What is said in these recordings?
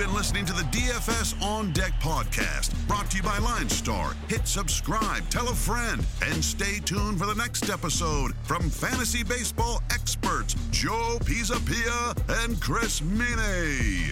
been listening to the DFS On Deck podcast, brought to you by Line Star. Hit subscribe, tell a friend, and stay tuned for the next episode from fantasy baseball experts Joe Pisapia and Chris Meaney.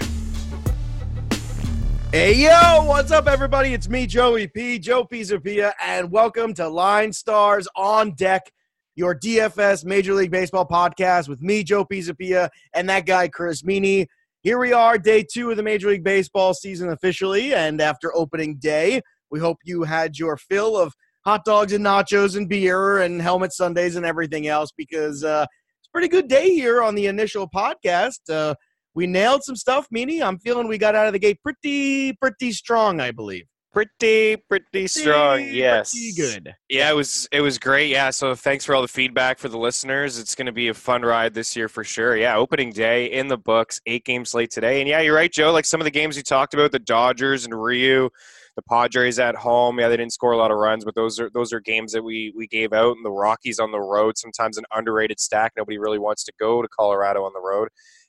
Hey yo, what's up, everybody? It's me, Joey P, Joe Pisapia, and welcome to Line Stars on Deck, your DFS Major League Baseball podcast with me, Joe Pisapia, and that guy, Chris Meaney. Here we are, day two of the Major League Baseball season officially, and after opening day, we hope you had your fill of hot dogs and nachos and beer and helmet sundaes and everything else because uh, it's a pretty good day here on the initial podcast. Uh, we nailed some stuff, Meaney. I'm feeling we got out of the gate pretty, pretty strong, I believe. Pretty, pretty strong. Pretty, yes. pretty good. Yeah, it was it was great. Yeah, so thanks for all the feedback for the listeners. It's going to be a fun ride this year for sure. Yeah, opening day in the books, eight games late today. And yeah, you're right, Joe. Like some of the games you talked about, the Dodgers and Ryu, the Padres at home. Yeah, they didn't score a lot of runs, but those are those are games that we we gave out. And the Rockies on the road, sometimes an underrated stack. Nobody really wants to go to Colorado on the road.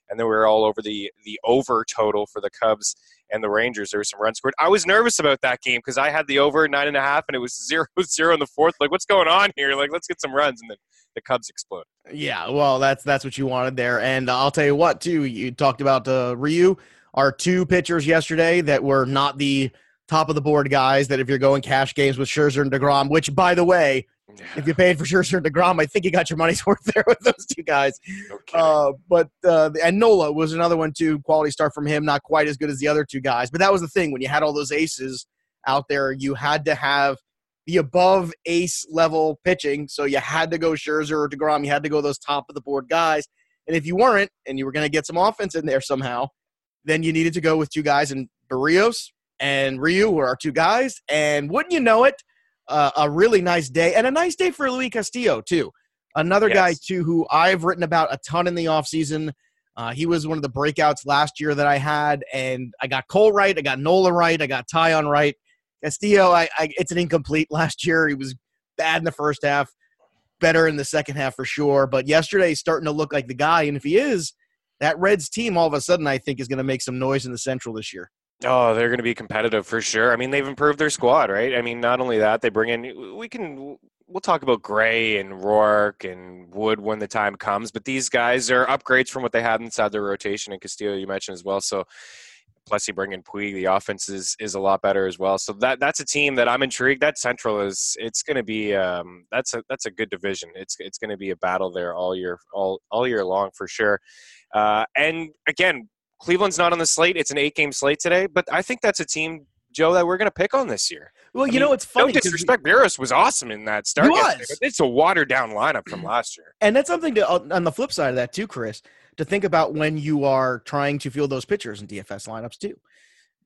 And then we were all over the the over total for the Cubs and the Rangers. There was some runs scored. I was nervous about that game because I had the over nine and a half, and it was zero zero in the fourth. Like, what's going on here? Like, let's get some runs, and then the Cubs explode. Yeah, well, that's that's what you wanted there, and I'll tell you what, too. You talked about uh, Ryu, our two pitchers yesterday that were not the top of the board guys. That if you're going cash games with Scherzer and Degrom, which by the way, if you paid for Scherzer and Degrom, I think you got your money's worth there with those two guys. Okay. Uh, but uh, and Nola was another one too. Quality start from him, not quite as good as the other two guys. But that was the thing when you had all those aces out there, you had to have the above ace level pitching. So you had to go Scherzer or Degrom. You had to go those top of the board guys. And if you weren't, and you were going to get some offense in there somehow, then you needed to go with two guys and Berrios and Ryu were our two guys. And wouldn't you know it, uh, a really nice day and a nice day for Luis Castillo too. Another guy too who I've written about a ton in the offseason. Uh, he was one of the breakouts last year that I had, and I got Cole right, I got Nola right, I got Taillon right. Castillo, I, I it's an incomplete last year. He was bad in the first half, better in the second half for sure. But yesterday, he's starting to look like the guy, and if he is, that Reds team all of a sudden I think is going to make some noise in the Central this year. Oh, they're going to be competitive for sure. I mean, they've improved their squad, right? I mean, not only that, they bring in. We can. We'll talk about Gray and Roark and Wood when the time comes, but these guys are upgrades from what they had inside their rotation. And Castillo, you mentioned as well. So, plus you bring in Puig, the offense is is a lot better as well. So that that's a team that I'm intrigued. That Central is it's going to be um, that's a that's a good division. It's it's going to be a battle there all year all all year long for sure. Uh, and again, Cleveland's not on the slate. It's an eight game slate today, but I think that's a team, Joe, that we're going to pick on this year. Well, I you mean, know, it's funny. No disrespect, Berrios was awesome in that start. He was. it's a watered down lineup from last year. And that's something to on on the flip side of that too, Chris, to think about when you are trying to field those pitchers in DFS lineups too,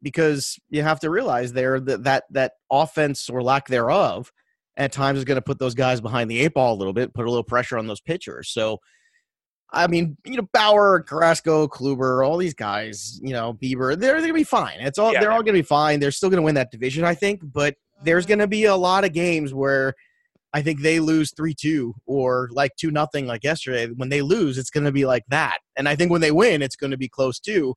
because you have to realize there that that that offense or lack thereof at times is going to put those guys behind the eight ball a little bit, put a little pressure on those pitchers. So. I mean, you know, Bauer, Carrasco, Kluber, all these guys, you know, Bieber, they're, they're going to be fine. It's all Yeah. they're all going to be fine. They're still going to win that division, I think. But there's going to be a lot of games where I think they lose three two or like two nothing like yesterday. When they lose, it's going to be like that, and I think when they win, it's going to be close too.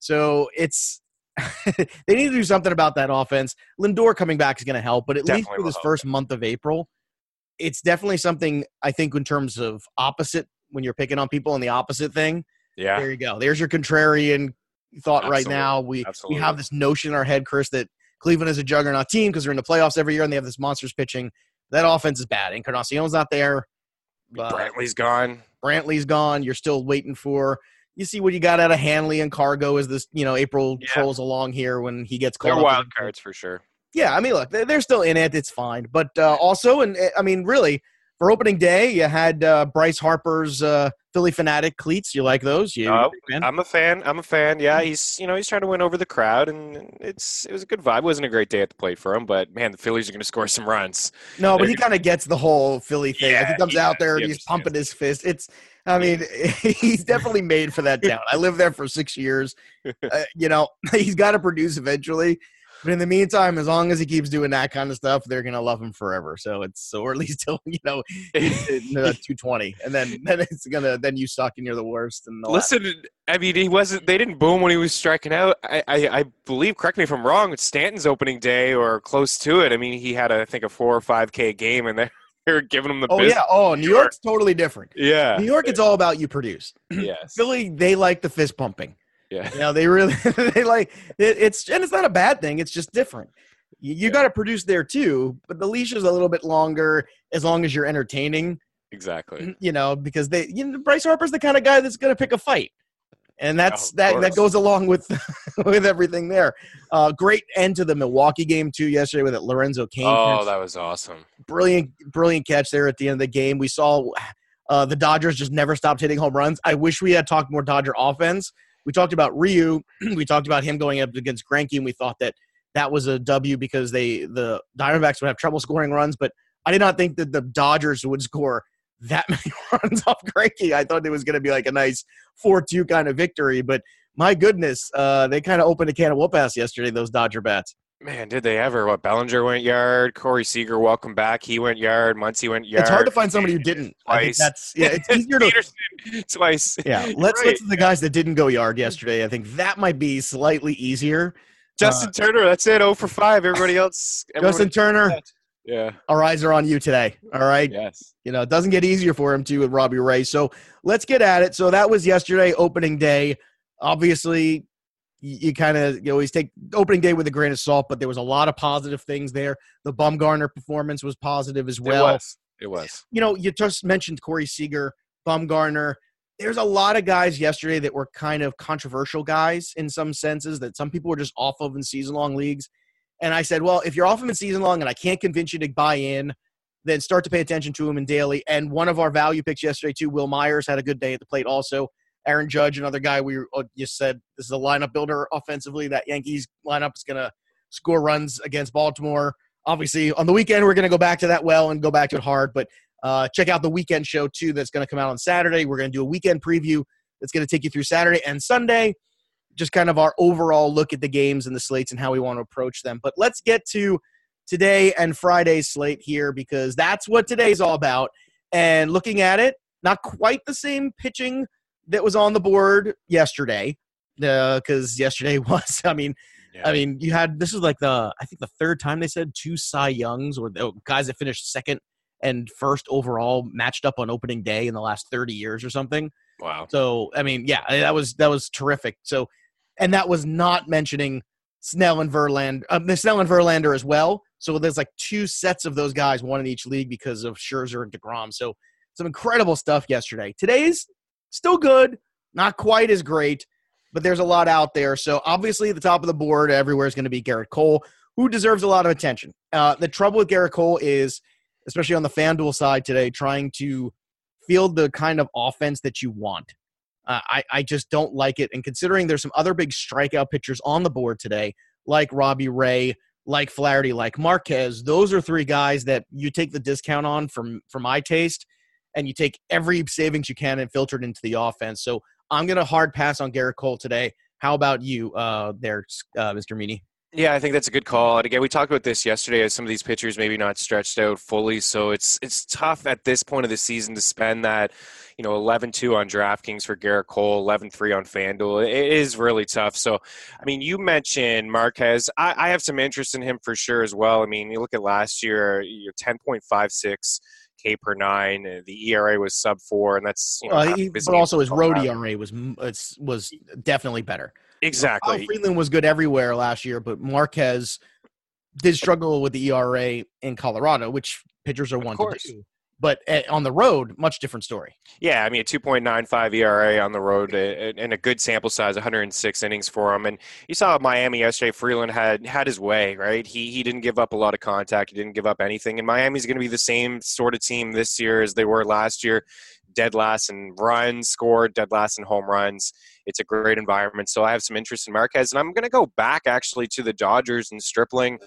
So it's they need to do something about that offense. Lindor coming back is going to help, but at least for this help. first month of April, it's definitely something I think in terms of opposite when you're picking on people and the opposite thing. Yeah. There you go. There's your contrarian thought right now. We Absolutely. we have this notion in our head, Chris, that Cleveland is a juggernaut team because they're in the playoffs every year and they have this monsters pitching. That offense is bad. Encarnacion's not there. Brantley's gone. Brantley's gone. You're still waiting for. You see what you got out of Hanley and Cargo as this, you know, April Yeah. trolls along here when he gets called. They're wild cards for sure. Yeah, I mean, look, they- they're still in it. It's fine. But uh, also, and uh, I mean, really, for opening day, you had uh, Bryce Harper's uh, Phillie Phanatic cleats. You like those? You, Oh, fan? I'm a fan. I'm a fan. Yeah, he's you know he's trying to win over the crowd, and it's it was a good vibe. It wasn't a great day at the plate for him, but man, the Phillies are going to score some runs. No, but They're he kind of gets the whole Philly thing. like he comes he out there He he's pumping his fist. It's, I mean, he's definitely made for that town. I lived there for six years. Uh, you know, he's got to produce eventually. But in the meantime, as long as he keeps doing that kind of stuff, they're gonna love him forever. So it's so or at least till you know two twenty, and then then it's gonna then you suck and you're the worst. And listen, that. I mean, he wasn't. They didn't boom when he was striking out. I, I, I believe. Correct me if I'm wrong. It's Stanton's opening day or close to it. I mean, he had a, I think a four or five k game, and they're giving him the. Oh business. yeah. Oh, New York's totally different. Yeah. New York, it's all about you produce. Yes. Philly, they like the fist pumping. Yeah. You know, they really they like it, it's and it's not a bad thing. It's just different. You, you yeah. got to produce there too, but the leash is a little bit longer as long as you're entertaining. Exactly. You know, because they you know Bryce Harper's the kind of guy that's going to pick a fight. And that's oh, that that goes along with with everything there. Uh, great end to the Milwaukee game too yesterday with it Lorenzo Cain. Oh, catch. that was awesome. Brilliant brilliant catch there at the end of the game. We saw uh, the Dodgers just never stopped hitting home runs. I wish we had talked more Dodger offense we talked about Ryu. we talked about him going up against Greinke, and we thought that that was a W because they the Diamondbacks would have trouble scoring runs. But I did not think that the Dodgers would score that many runs off Greinke. I thought it was going to be like a nice four-two kind of victory. But my goodness, uh, they kind of opened a can of whoop ass yesterday. Those Dodger bats. Man, did they ever? What Bellinger went yard, Corey Seager, welcome back. He went yard. Muncy went yard. It's hard to find somebody who didn't. Twice. that's yeah. It's easier to twice. Yeah, let's right. listen to the guys that didn't go yard yesterday. I think that might be slightly easier. Justin uh, Turner, that's it. Oh for five. Everybody else. Justin Turner. Yeah. Our eyes are on you today. All right. Yes. You know, it doesn't get easier for him too with Robbie Ray. So let's get at it. So that was yesterday, opening day. Obviously, you, kind of you always take opening day with a grain of salt, but there was a lot of positive things there. The Bumgarner performance was positive as well. It was. It was. You know, you just mentioned Corey Seager, Bumgarner. There's a lot of guys yesterday that were kind of controversial guys in some senses that some people were just off of in season long leagues. And I said, well, if you're off of in season long and I can't convince you to buy in, then start to pay attention to him in daily. And one of our value picks yesterday, too, Wil Myers had a good day at the plate also. Aaron Judge, another guy we uh, just said this is a lineup builder offensively. That Yankees lineup is going to score runs against Baltimore. Obviously, on the weekend, we're going to go back to that well and go back to it hard. But uh, check out the weekend show, too, that's going to come out on Saturday. We're going to do a weekend preview that's going to take you through Saturday and Sunday. Just kind of our overall look at the games and the slates and how we want to approach them. But let's get to today and Friday's slate here because that's what today's all about. And looking at it, not quite the same pitching that was on the board yesterday because uh, yesterday was i mean yeah. i mean you had this is like the i think the third time they said two cy youngs or the guys that finished second and first overall matched up on opening day in the last 30 years or something. Wow. So i mean yeah that was that was terrific. So and that was not mentioning snell and verlander um, the snell and verlander as well. So there's like two sets of those guys one in each league because of scherzer and DeGrom. so some incredible stuff yesterday. Today's still good, not quite as great, but there's a lot out there. So obviously, the top of the board everywhere is going to be Gerrit Cole, who deserves a lot of attention. Uh, the trouble with Gerrit Cole is, especially on the FanDuel side today, trying to field the kind of offense that you want. Uh, I, I just don't like it. And considering there's some other big strikeout pitchers on the board today, like Robbie Ray, like Flaherty, like Marquez, those are three guys that you take the discount on from for my taste and you take every savings you can and filter it into the offense. So I'm going to hard pass on Gerrit Cole today. How about you uh, there, uh, Mr. Meaney? Yeah, I think that's a good call. And again, we talked about this yesterday. As some of these pitchers maybe not stretched out fully, so it's it's tough at this point of the season to spend that, you know, 11-2 on DraftKings for Gerrit Cole, 11-3 on FanDuel. It is really tough. So, I mean, you mentioned Marquez. I, I have some interest in him for sure as well. I mean, you look at last year, you're 10.56 K per nine. The ERA was sub four, and that's you know, uh, he, but also his road ERA was was definitely better. Exactly. Kyle Freeland was good everywhere last year, but Marquez did struggle with the ERA in Colorado, which pitchers are one to do. But eh, on the road, much different story. Yeah, I mean, a 2.95 ERA on the road and a good sample size, 106 innings for him. And you saw Miami yesterday. Freeland had had his way, right? He he didn't give up a lot of contact. He didn't give up anything. And Miami's going to be the same sort of team this year as they were last year dead last in runs scored, dead last in home runs. It's a great environment. So I have some interest in Marquez, and I'm going to go back actually to the Dodgers and Stripling.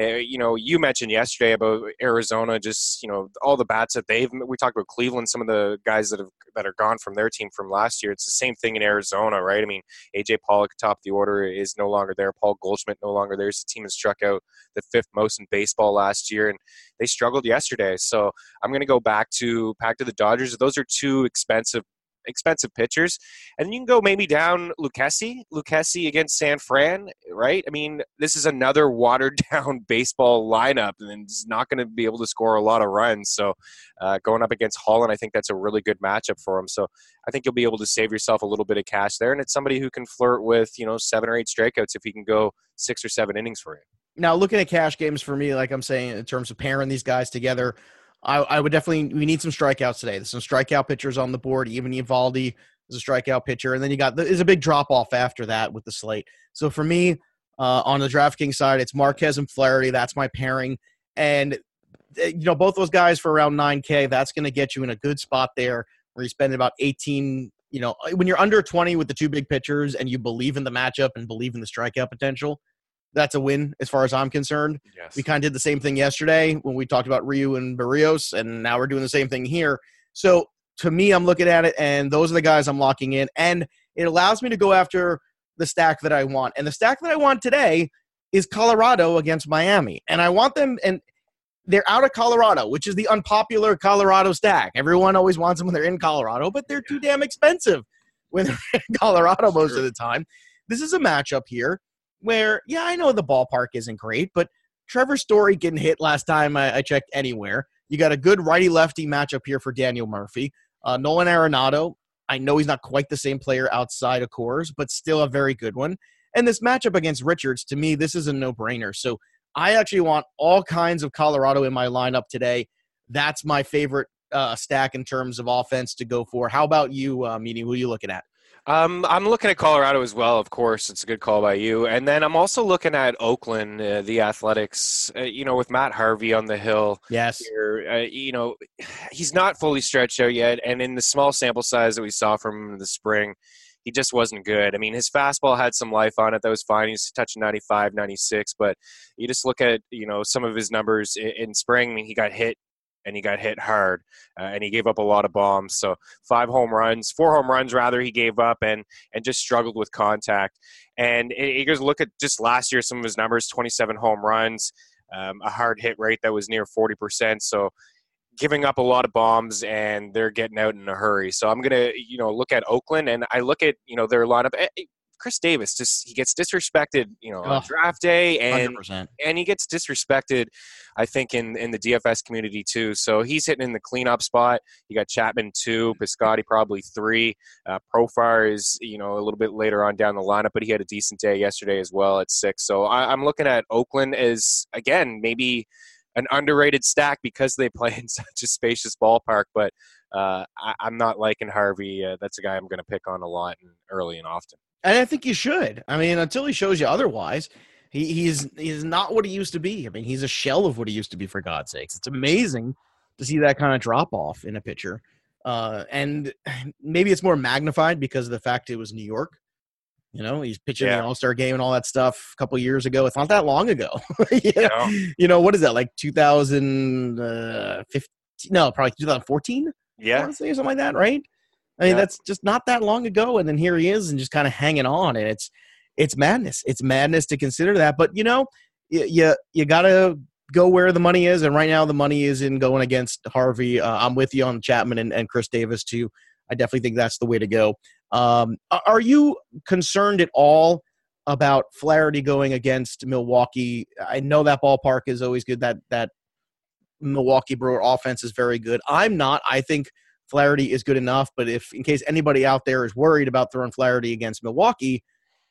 Uh, you know, you mentioned yesterday about Arizona, just you know all the bats that they've. We talked about Cleveland, some of the guys that have that are gone from their team from last year. It's the same thing in Arizona, right? I mean, AJ Pollock, top of the order, is no longer there. Paul Goldschmidt no longer there. The team has struck out the fifth most in baseball last year, and they struggled yesterday. So I'm going to go back to back to the Dodgers. Those are two expensive expensive pitchers. And you can go maybe down Lucchesi, Lucchesi against San Fran, right? I mean, this is another watered down baseball lineup and it's not going to be able to score a lot of runs. So uh, going up against Holland, I think that's a really good matchup for him. So I think you'll be able to save yourself a little bit of cash there. And it's somebody who can flirt with, you know, seven or eight strikeouts if he can go six or seven innings for you. Now, looking at cash games for me, like I'm saying, in terms of pairing these guys together, I, I would definitely we need some strikeouts today. There's some strikeout pitchers on the board. Even Eovaldi is a strikeout pitcher, and then you got there's a big drop off after that with the slate. So for me, uh, on the DraftKings side, it's Marquez and Flaherty. That's my pairing, and eh, you know both those guys for around 9K. That's going to get you in a good spot there where you spend about 18. You know, when you're under 20 with the two big pitchers and you believe in the matchup and believe in the strikeout potential, that's a win as far as I'm concerned. Yes. We kind of did the same thing yesterday when we talked about Ryu and Berrios, and now we're doing the same thing here. So to me, I'm looking at it, and those are the guys I'm locking in, and it allows me to go after the stack that I want. And the stack that I want today is Colorado against Miami, and I want them and. They're out of Colorado, which is the unpopular Colorado stack. Everyone always wants them when they're in Colorado, but they're too damn expensive when they're in Colorado most of the time. This is a matchup here where, yeah, I know the ballpark isn't great, but Trevor Story getting hit last time I, I checked anywhere. You got a good righty lefty matchup here for Daniel Murphy. Uh, Nolan Arenado, I know he's not quite the same player outside of Coors, but still a very good one. And this matchup against Richards, to me, this is a no brainer. So I actually want all kinds of Colorado in my lineup today. That's my favorite uh, stack in terms of offense to go for. How about you, uh? Who are you looking at? Um, I'm looking at Colorado as well. Of course, it's a good call by you. And then I'm also looking at Oakland, uh, the Athletics. Uh, you know, with Matt Harvey on the hill. Yes. Here, uh, you know, he's not fully stretched out yet, and in the small sample size that we saw from him in the spring, he just wasn't good. I mean, his fastball had some life on it. That was fine. He's touching 95, 96. But you just look at, you know, some of his numbers in, in spring. I mean, he got hit and he got hit hard uh, and he gave up a lot of bombs. So five home runs four home runs rather he gave up and and just struggled with contact. And you guys look at just last year some of his numbers 27 home runs um, a hard hit rate that was near 40% so giving up a lot of bombs and they're getting out in a hurry. So i'm gonna you know look at oakland and i look at you know their lineup. Eh, Khris Davis just he gets disrespected, you know, on draft day, and 100%. and he gets disrespected, I think in in the DFS community too. So he's hitting in the cleanup spot. You got Chapman two, Piscotty probably three. Uh, Profar is you know a little bit later on down the lineup, but he had a decent day yesterday as well at six. So I, I'm looking at Oakland as again maybe an underrated stack because they play in such a spacious ballpark, but. Uh, I, am not liking Harvey. Uh, that's a guy I'm going to pick on a lot and early and often. And I think you should. I mean, until he shows you otherwise, he, he's he's not what he used to be. I mean, he's a shell of what he used to be. For God's sakes, it's amazing to see that kind of drop off in a pitcher. Uh, and maybe it's more magnified because of the fact it was New York. You know, he's pitching yeah. the All Star game and all that stuff a couple years ago. It's not that long ago. you, know, you know, what is that like 2015? Uh, no, probably 2014. Yeah, something like that, right? I mean, yeah. that's just not that long ago, and then here he is, and just kind of hanging on, and it's it's madness. It's madness to consider that, but you know, you you, you got to go where the money is, and right now the money is in going against Harvey. Uh, I'm with you on Chapman and, and Khris Davis too. I definitely think that's the way to go. Um, are you concerned at all about Flaherty going against Milwaukee? I know that ballpark is always good. That that Milwaukee Brewer offense is very good. I'm not. I think Flaherty is good enough. But if, in case anybody out there is worried about throwing Flaherty against Milwaukee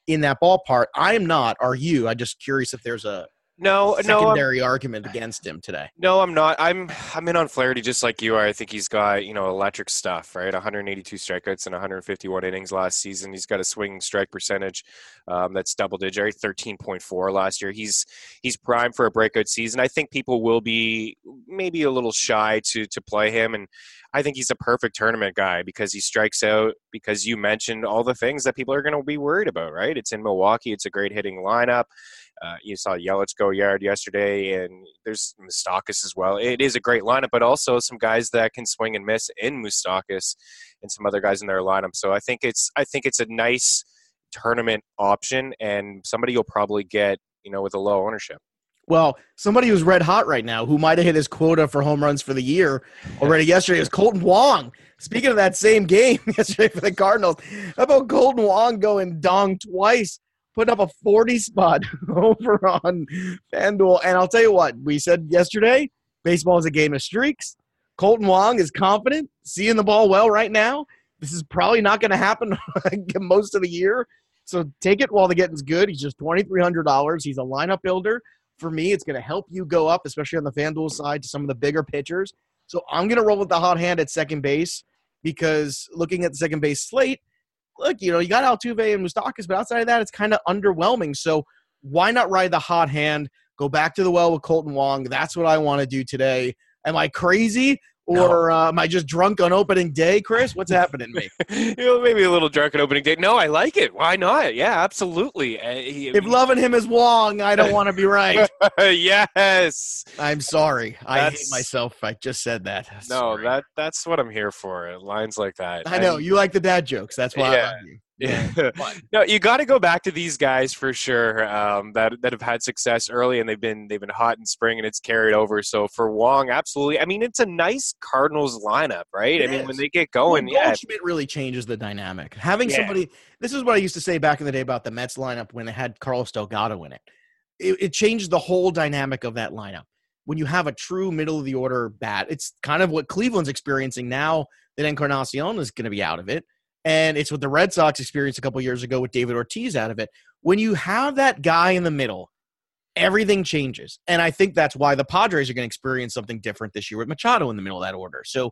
in that ballpark, I am not. Are you? I'm just curious if there's a no, no, secondary argument against him today. no, I'm not. I'm I'm in on Flaherty just like you are. I think he's got you know electric stuff, right? 182 strikeouts and 151 innings last season. He's got a swinging strike percentage um, that's double digit, right? 13.4 last year. He's he's primed for a breakout season. I think people will be maybe a little shy to to play him, and I think he's a perfect tournament guy because he strikes out. Because you mentioned all the things that people are going to be worried about, right? It's in Milwaukee. It's a great hitting lineup. Uh, you saw Yelich go yard yesterday, and there's Moustakas as well. It is a great lineup, but also some guys that can swing and miss in Moustakas, and some other guys in their lineup. So I think it's I think it's a nice tournament option, and somebody you'll probably get you know with a low ownership. Well, somebody who's red hot right now, who might have hit his quota for home runs for the year already yesterday, is Kolten Wong. Speaking of that same game yesterday for the Cardinals, how about Kolten Wong going dong twice, putting up a 40 spot over on FanDuel? And I'll tell you what, we said yesterday baseball is a game of streaks. Kolten Wong is confident, seeing the ball well right now. This is probably not going to happen most of the year. So take it while the getting's good. He's just $2,300. He's a lineup builder for me, it's going to help you go up, especially on the FanDuel side, to some of the bigger pitchers. So I'm going to roll with the hot hand at second base because looking at the second base slate, look, you know, you got Altuve and Moustakas, but outside of that, it's kind of underwhelming. So why not ride the hot hand? Go back to the well with Kolten Wong. That's what I want to do today. Am I crazy? Or uh, am I just drunk on opening day, Chris? What's happening to me? you know, maybe a little drunk on opening day. No, I like it. Why not? Yeah, absolutely. Uh, he- If loving him is wrong, I don't want to be right. yes. I'm sorry. I hate myself. I just said that. No, that that's what I'm here for. Lines like that. I know And- you like the dad jokes. That's why I Yeah. love you. Yeah. No, you got to go back to these guys for sure. Um, that that have had success early, and they've been they've been hot in spring, and it's carried over. So for Wong, absolutely. I mean, it's a nice Cardinals lineup, right? It I mean, is. when they get Well, going, yeah, Goldschmidt really changes the dynamic. Having Yeah. somebody, this is what I used to say back in the day about the Mets lineup when they had Carlos Delgado in it. It, it changed the whole dynamic of that lineup. When you have a true middle of the order bat, it's kind of what Cleveland's experiencing now that Encarnacion is going to be out of it. And it's what the Red Sox experienced a couple years ago with David Ortiz out of it. When you have that guy in the middle, everything changes. And I think that's why the Padres are going to experience something different this year with Machado in the middle of that order. So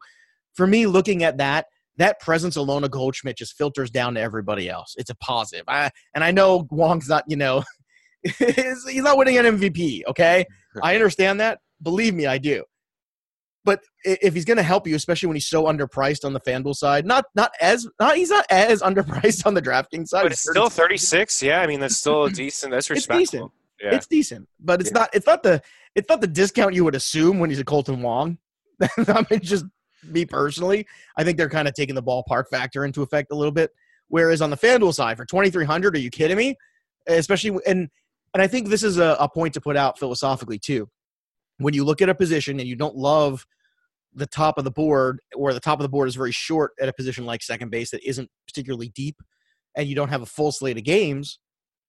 for me, looking at that, that presence alone of Goldschmidt just filters down to everybody else. It's a positive. I, and I know Wong's not, you know, he's he's not winning an MVP, okay? I understand that. Believe me, I do. But if he's going to help you, especially when he's so underpriced on the FanDuel side, not not as not he's not as underpriced on the DraftKings side. but it's still 36. 36. Yeah, I mean that's still decent. That's respectable. It's decent. Yeah. It's decent, but it's Yeah. not. It's not the. It's not the discount you would assume when he's a Kolten Wong. I mean, just me personally, I think they're kind of taking the ballpark factor into effect a little bit. Whereas on the FanDuel side, for twenty three hundred, are you kidding me? Especially and and I think this is a, a point to put out philosophically too. When you look at a position and you don't love the top of the board, or the top of the board is very short at a position like second base that isn't particularly deep, and you don't have a full slate of games,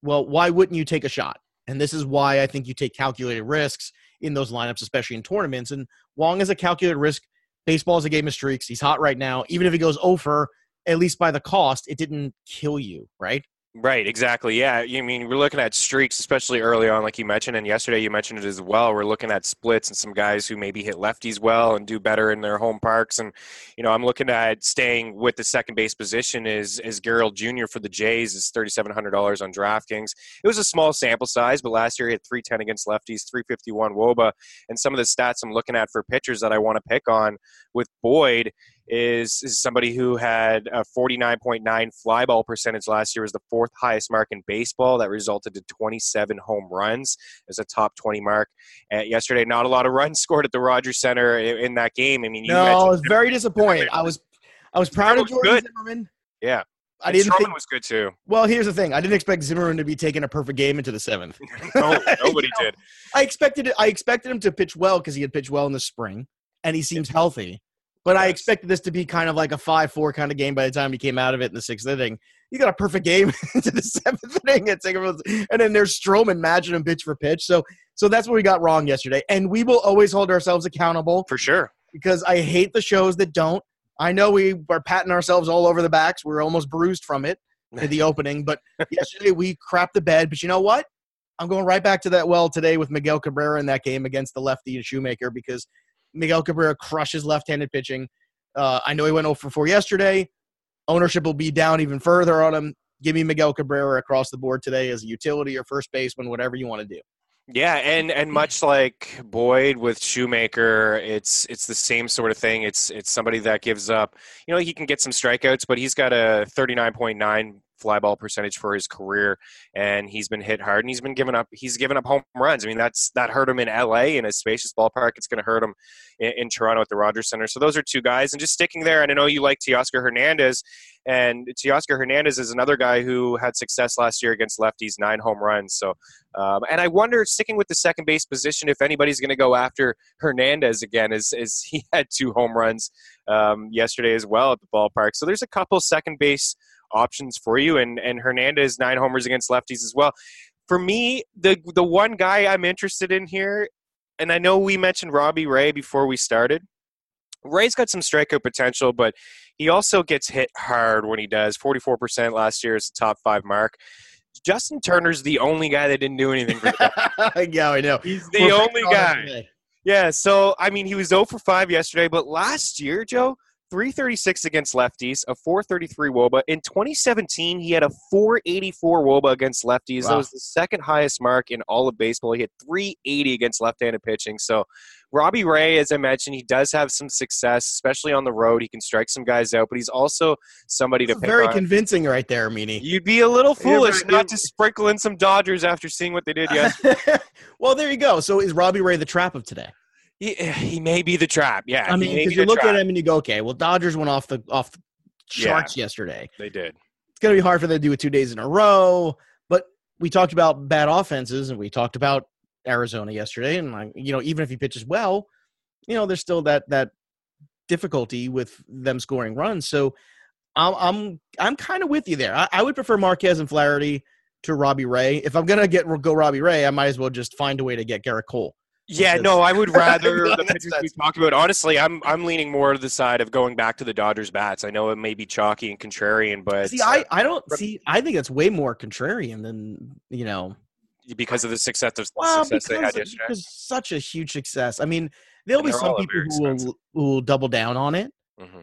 well, why wouldn't you take a shot? And this is why I think you take calculated risks in those lineups, especially in tournaments. And Wong is a calculated risk. Baseball is a game of streaks. He's hot right now. Even if he goes over, at least by the cost, it didn't kill you, right? Right, exactly. Yeah, you mean we're looking at streaks, especially early on, like you mentioned, and yesterday you mentioned it as well. We're looking at splits and some guys who maybe hit lefties well and do better in their home parks. And you know, I'm looking at staying with the second base position is is Gurriel Jr. for the Jays is thirty seven hundred dollars on DraftKings. It was a small sample size, but last year he had three ten against lefties, three fifty one WOBA, and some of the stats I'm looking at for pitchers that I want to pick on with Boyd is, is somebody who had a 49.9 fly ball percentage last year was the fourth highest mark in baseball that resulted to 27 home runs as a top 20 mark uh, yesterday not a lot of runs scored at the Rogers Center in, in that game I mean you no, I was very disappointed. I was, I was proud of Zimmermann Jordan good. Zimmermann. Yeah. I and didn't Stroman think. was good too Well, here's the thing. I didn't expect Zimmermann to be taking a perfect game into the seventh. no, nobody You know, did I expected it. I expected him to pitch well because he had pitched well in the spring, and he seems healthy. But I expected this to be kind of like a five-four kind of game by the time he came out of it in the sixth inning. You got a perfect game into the seventh inning, and, and then there's Stroman matching him pitch for pitch. So, so that's what we got wrong yesterday. And we will always hold ourselves accountable for sure because I hate the shows that don't. I know we are patting ourselves all over the backs. We're almost bruised from it in the opening, but yesterday we crapped the bed. But you know what? I'm going right back to that well today with Miguel Cabrera in that game against the lefty and Shoemaker because Miguel Cabrera crushes left-handed pitching. Uh, I know he went 0 for 4 yesterday. Ownership will be down even further on him. Give me Miguel Cabrera across the board today as a utility or first baseman, whatever you want to do. Yeah, and and much like Boyd with Shoemaker, it's it's the same sort of thing. It's it's somebody that gives up. You know, he can get some strikeouts, but he's got a 39.9 flyball percentage for his career, and he's been hit hard, and he's been given up. He's given up home runs. I mean, that's that hurt him in L.A. in a spacious ballpark. It's going to hurt him in, in, Toronto at the Rogers Center. So those are two guys, and just sticking there. And I know you like Teoscar Hernandez, and Teoscar Hernandez is another guy who had success last year against lefties, nine home runs. So, um, and I wonder, sticking with the second base position, if anybody's going to go after Hernandez again, as as he had two home runs um, yesterday as well at the ballpark. So there's a couple second base options for you. And and Hernandez nine homers against lefties as well. For me, the the one guy I'm interested in here, and I know we mentioned Robbie Ray before we started. Ray's got some strikeout potential, but he also gets hit hard when he does. 44% last year is the top five mark. Justin Turner's the only guy that didn't do anything. yeah, I know. He's the We're only guy. Yeah, so I mean, he was 0 for 5 yesterday, but last year, Joe, 336 against lefties, a 433 Woba. In 2017, he had a 484 Woba against lefties. Wow. That was the second highest mark in all of baseball. He had 380 against left-handed pitching. So Robbie Ray, as I mentioned, he does have some success, especially on the road. He can strike some guys out, but he's also somebody That's to very on. convincing right there, Meaney. You'd be a little foolish not to sprinkle in some Dodgers after seeing what they did yesterday. well, there you go. So is Robbie Ray the trap of today? He, he may be the trap. Yeah, I mean, because you look trap. at him and you go, okay, well, Dodgers went off the off the charts yeah, yesterday. They did. It's gonna be hard for them to do it two days in a row. But we talked about bad offenses, and we talked about Arizona yesterday, and like you know, even if he pitches well, you know, there's still that that difficulty with them scoring runs. So I'm I'm I'm kind of with you there. I, I, would prefer Marquez and Flaherty to Robbie Ray. If I'm gonna get go Robbie Ray, I might as well just find a way to get Gerrit Cole. Yeah, no, I would rather the pitchers we talked about. Honestly, I'm I'm leaning more to the side of going back to the Dodgers bats. I know it may be chalky and contrarian, but see, I, I don't see. I think it's way more contrarian than you know because of the success of well, success they had yesterday. Because such a huge success. I mean, there'll be some people who will, who will double down on it, mm-hmm.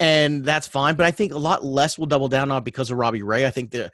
and that's fine. But I think a lot less will double down on it because of Robbie Ray. I think the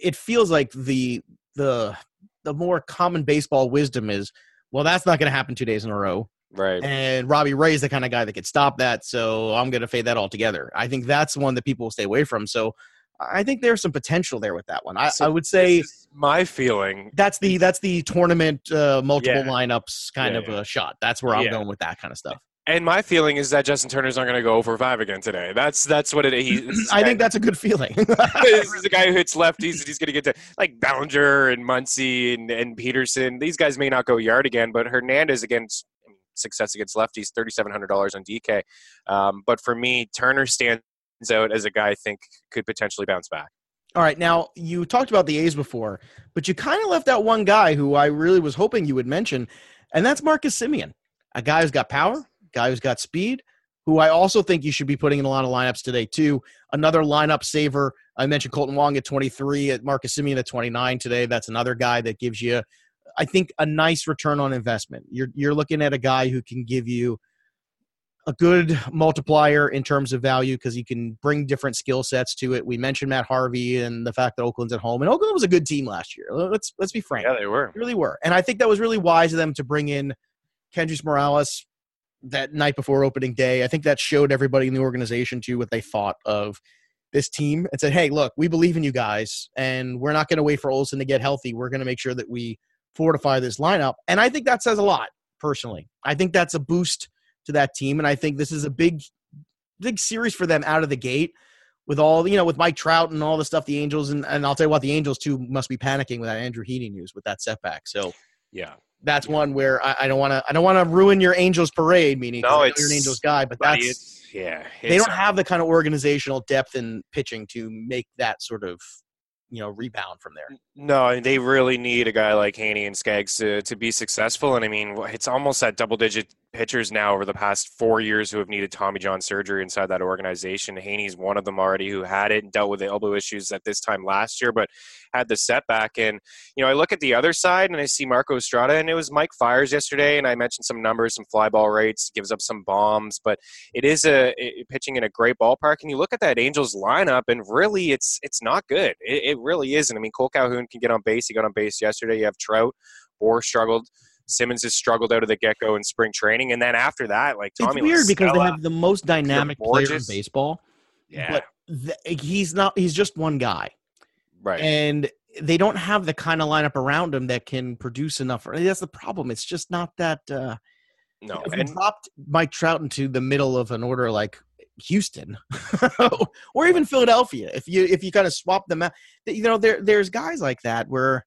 it feels like the the the more common baseball wisdom is well, that's not going to happen two days in a row. Right. And Robbie Ray is the kind of guy that could stop that. So I'm going to fade that altogether. I think that's one that people will stay away from. So I think there's some potential there with that one. I, so I would say my feeling. That's the that's the tournament uh, multiple yeah. lineups kind yeah, of yeah. a shot. That's where I'm going with that kind of stuff. And my feeling is that Justin Turner's not going to go over five again today. That's that's what it is. I think that's a good feeling. this is a guy who hits lefties, and he's going to get to like Bellinger and Muncy and, and Pederson. These guys may not go yard again, but Hernandez against success against lefties, thirty seven hundred dollars on DK. Um, but for me, Turner stands out as a guy I think could potentially bounce back. All right, now you talked about the A's before, but you kind of left out one guy who I really was hoping you would mention, and that's Marcus Semien, a guy who's got power, guy who's got speed, who I also think you should be putting in a lot of lineups today, too. Another lineup saver. I mentioned Kolten Wong at 23, at Marcus Semien at 29 today. That's another guy that gives you, I think, a nice return on investment. You're, you're looking at a guy who can give you a good multiplier in terms of value because he can bring different skill sets to it. We mentioned Matt Harvey and the fact that Oakland's at home, and Oakland was a good team last year. Let's let's be frank. Yeah, they were. They really were, and I think that was really wise of them to bring in Kendrys Morales that night before opening day. I think that showed everybody in the organization too what they thought of this team and said, "Hey, look, we believe in you guys, and we're not going to wait for Olson to get healthy. We're going to make sure that we fortify this lineup." And I think that says a lot, personally. I think that's a boost to that team, and I think this is a big, big series for them out of the gate with all you know with Mike Trout and all the stuff the Angels and, and I'll tell you what the Angels too must be panicking with that Andrew Heaney news with that setback. So yeah, that's one where I, I don't want to I don't want to ruin your Angels parade, meaning no, it's, you're an Angels guy, but that's yeah, they don't um have the kind of organizational depth and pitching to make that sort of you know rebound from there. No, they really need a guy like Heaney and Skaggs to to be successful. And I mean, it's almost that double digit pitchers now over the past four years who have needed Tommy John surgery inside that organization. Heaney's one of them already who had it and dealt with the elbow issues at this time last year, but had the setback. And, you know, I look at the other side and I see Marco Estrada, and it was Mike Fiers yesterday, and I mentioned some numbers, some fly ball rates, gives up some bombs, but it is a it, pitching in a great ballpark. And you look at that Angels lineup, and really it's it's not good. It, it really isn't. I mean, Cole Calhoun can get on base. He got on base yesterday. You have Trout, or struggled. Simmons has struggled out of the get go in spring training, and then after that, like Tommy, it's weird because they have the most dynamic player in baseball, yeah, but th- he's not. He's just one guy, right. and they don't have the kind of lineup around him that can produce enough. That's the problem. It's just not that. Uh, no, if and dropped Mike Trout into the middle of an order like Houston or even Philadelphia, if you if you kind of swap them out, you know there there's guys like that where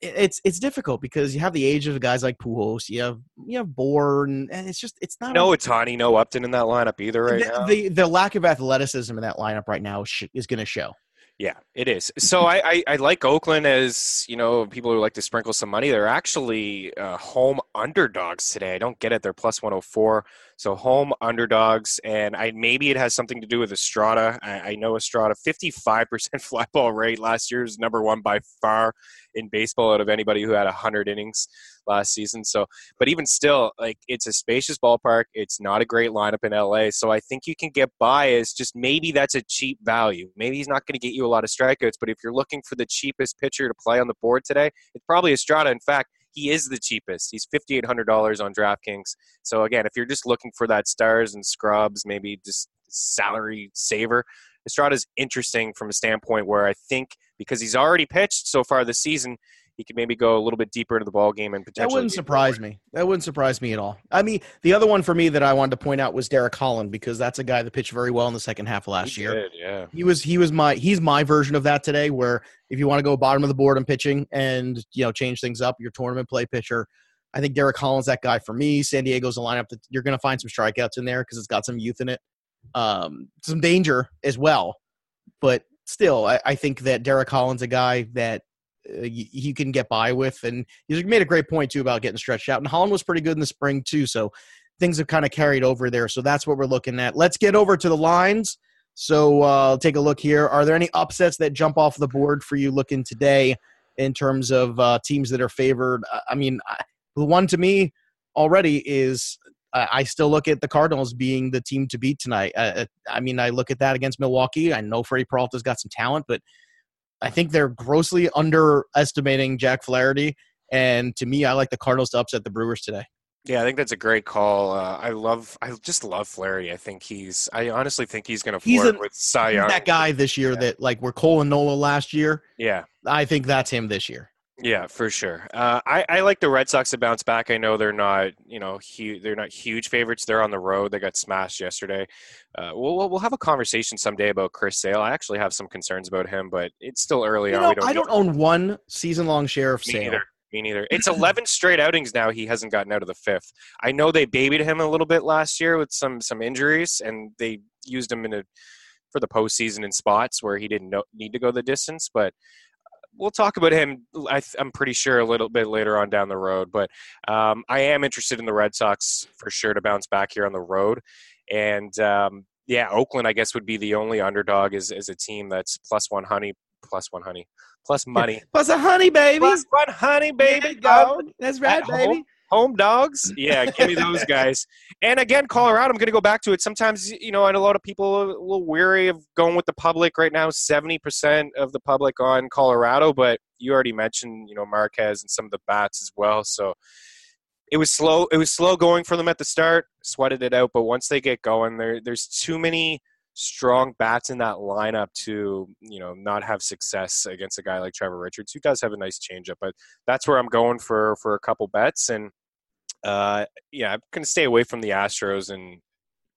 it's it's difficult because you have the age of guys like Pujols, you have you have Bour, and it's just it's not no Ohtani, no Upton in that lineup either right the, now. the the lack of athleticism in that lineup right now sh- is going to show. Yeah, it is. So I, I, I like Oakland as you know people who like to sprinkle some money. They're actually uh, home underdogs today. I don't get it. They're plus one hundred four. So home underdogs, and I maybe it has something to do with Estrada. I, I know Estrada fifty five percent fly ball rate last year is number one by far in baseball out of anybody who had hundred innings last season. So, but even still, like it's a spacious ballpark. It's not a great lineup in LA. So I think you can get by as just maybe that's a cheap value. Maybe he's not going to get you a lot of strikeouts, but if you're looking for the cheapest pitcher to play on the board today, it's probably Estrada. In fact, he is the cheapest. He's fifty eight hundred dollars on DraftKings. So again, if you're just looking for that stars and scrubs, maybe just salary saver, Estrada's interesting from a standpoint where I think because he's already pitched so far this season, he could maybe go a little bit deeper into the ball game and potentially. That wouldn't surprise me. That wouldn't surprise me at all. I mean, the other one for me that I wanted to point out was Derek Holland because that's a guy that pitched very well in the second half of last He year. did, yeah. He was he was my he's my version of that today. Where if you want to go bottom of the board and pitching and you know change things up, your tournament play pitcher. I think Derek Holland's that guy for me. San Diego's a lineup that you're going to find some strikeouts in there because it's got some youth in it, um, some danger as well. But still, I, I think that Derek Holland's a guy that uh, you, can get by with, and you made a great point too about getting stretched out. And Holland was pretty good in the spring too, so things have kind of carried over there. So that's what we're looking at. Let's get over to the lines. So uh, take a look here. Are there any upsets that jump off the board for you looking today in terms of uh, teams that are favored? I- mean, I- the one to me already is I still look at the Cardinals being the team to beat tonight. Uh, I mean, I look at that against Milwaukee. I know Freddie Peralta's got some talent, but I think they're grossly underestimating Jack Flaherty. And to me, I like the Cardinals to upset the Brewers today. Yeah, I think that's a great call. Uh, I love, I just love Flaherty. I think he's, I honestly think he's going to flirt a- with Cy Young. that guy this year Yeah. that like were Cole and Nola last year. Yeah, I think that's him this year. Yeah, for sure. Uh, I, I like the Red Sox to bounce back. I know they're not, you know, huge, they're not huge favorites. They're on the road. They got smashed yesterday. Uh, we'll, we'll have a conversation someday about Chris Sale. I actually have some concerns about him, but it's still early You on. know, don't I don't own one season long share of Me sale. neither. Me neither. It's 11 straight outings now. He hasn't gotten out of the fifth. I know they babied him a little bit last year with some some injuries, and they used him in a for the postseason in spots where he didn't know, need to go the distance. But we'll talk about him. I, th- I'm pretty sure a little bit later on down the road. But um, I am interested in the Red Sox for sure to bounce back here on the road, and um, yeah, Oakland I guess would be the only underdog as as a team that's plus one honey, plus one honey, plus money. Plus a honey, baby. Plus one honey, baby. Go. That's right, At baby. home. Home dogs, yeah, give me those guys. And again, Colorado. I'm going to go back to it. Sometimes, you know, and a lot of people are a little weary of going with the public right now. Seventy percent of the public on Colorado, but you already mentioned, you know, Marquez and some of the bats as well. So it was slow. It was slow going for them at the start. Sweated it out, but once they get going, there there's too many strong bats in that lineup to you know not have success against a guy like Trevor Richards, who does have a nice changeup. But that's where I'm going for for a couple bets, and uh, yeah, I'm gonna stay away from the Astros and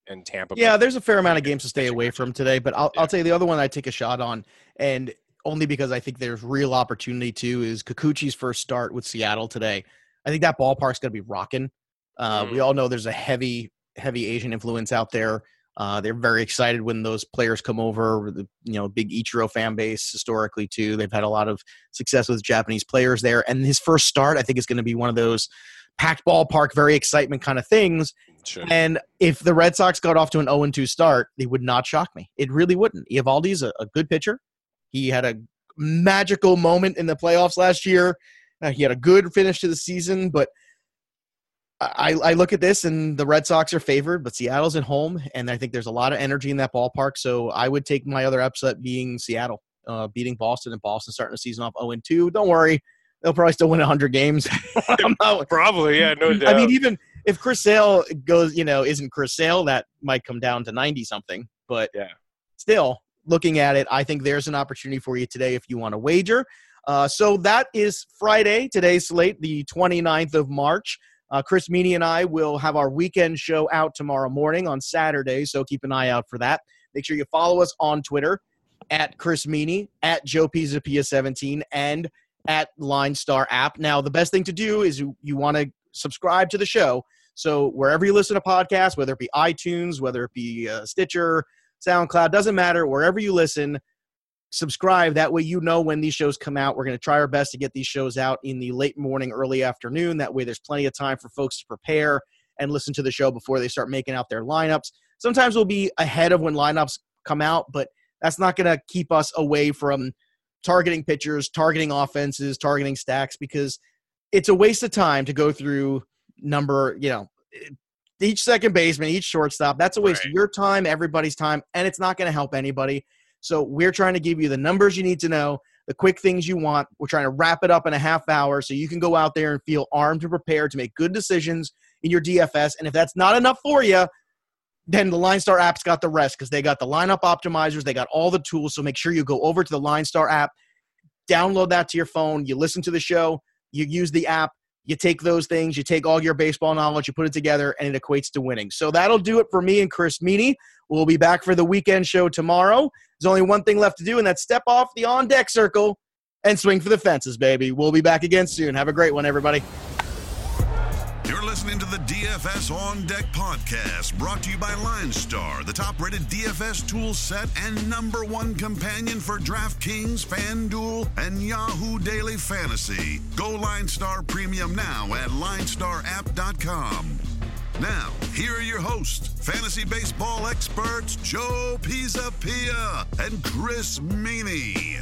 and Tampa. Yeah, there's a fair amount of games to stay away from today, but I'll, Yeah. I'll tell you the other one I take a shot on, and only because I think there's real opportunity too is Kikuchi's first start with Seattle today. I think that ballpark's going to be rocking. Uh, We Mm. all know there's a heavy, heavy Asian influence out there. Uh, they're very excited when those players come over. The you know big Ichiro fan base historically too. They've had a lot of success with Japanese players there, and his first start I think is going to be one of those packed ballpark, very excitement kind of things. Sure. And if the Red Sox got off to an 0 2 start, it would not shock me. It really wouldn't. Eovaldi's a, a good pitcher. He had a magical moment in the playoffs last year. Uh, he had a good finish to the season, but I, I look at this and the Red Sox are favored, but Seattle's at home, and I think there's a lot of energy in that ballpark. So I would take my other upset being Seattle, uh, beating Boston, and Boston starting the season off 0 2. Don't worry, they'll probably still win 100 games. not, Probably, yeah, no doubt. I mean, even if Chris Sale goes, you know, isn't Chris Sale, that might come down to 90 something. But yeah, still, looking at it, I think there's an opportunity for you today if you want to wager. Uh, so that is Friday, today's slate, the 29th of March. Uh, Chris Meaney and I will have our weekend show out tomorrow morning on Saturday, so keep an eye out for that. Make sure you follow us on Twitter at Chris Meaney, at Joe Pisapia17, and at Line Star app. Now, the best thing to do is you, you want to subscribe to the show. So wherever you listen to podcasts, whether it be iTunes, whether it be uh, Stitcher, SoundCloud, doesn't matter. Wherever you listen, subscribe. That way, you know when these shows come out. We're going to try our best to get these shows out in the late morning, early afternoon. That way, there's plenty of time for folks to prepare and listen to the show before they start making out their lineups. Sometimes we'll be ahead of when lineups come out, but that's not going to keep us away from targeting pitchers, targeting offenses, targeting stacks because it's a waste of time to go through number, you know, each second baseman, each shortstop. That's a waste right. of your time, everybody's time, and it's not going to help anybody. So we're trying to give you the numbers you need to know, the quick things you want. We're trying to wrap it up in a half hour so you can go out there and feel armed and prepared to make good decisions in your DFS. And if that's not enough for you, then the LineStar app's got the rest because they got the lineup optimizers, they got all the tools. So make sure you go over to the LineStar app, download that to your phone, you listen to the show, you use the app, you take those things, you take all your baseball knowledge, you put it together, and it equates to winning. So that'll do it for me and Chris Meaney. We'll be back for the weekend show tomorrow. There's only one thing left to do, and that's step off the on deck circle and swing for the fences, baby. We'll be back again soon. Have a great one, everybody. Listening to the DFS On Deck podcast, brought to you by LineStar, the top rated DFS tool set and number one companion for DraftKings, FanDuel, and Yahoo Daily Fantasy. Go LineStar Premium now at linestarapp.com. Now, here are your hosts, fantasy baseball experts Joe Pisapia and Chris Meaney.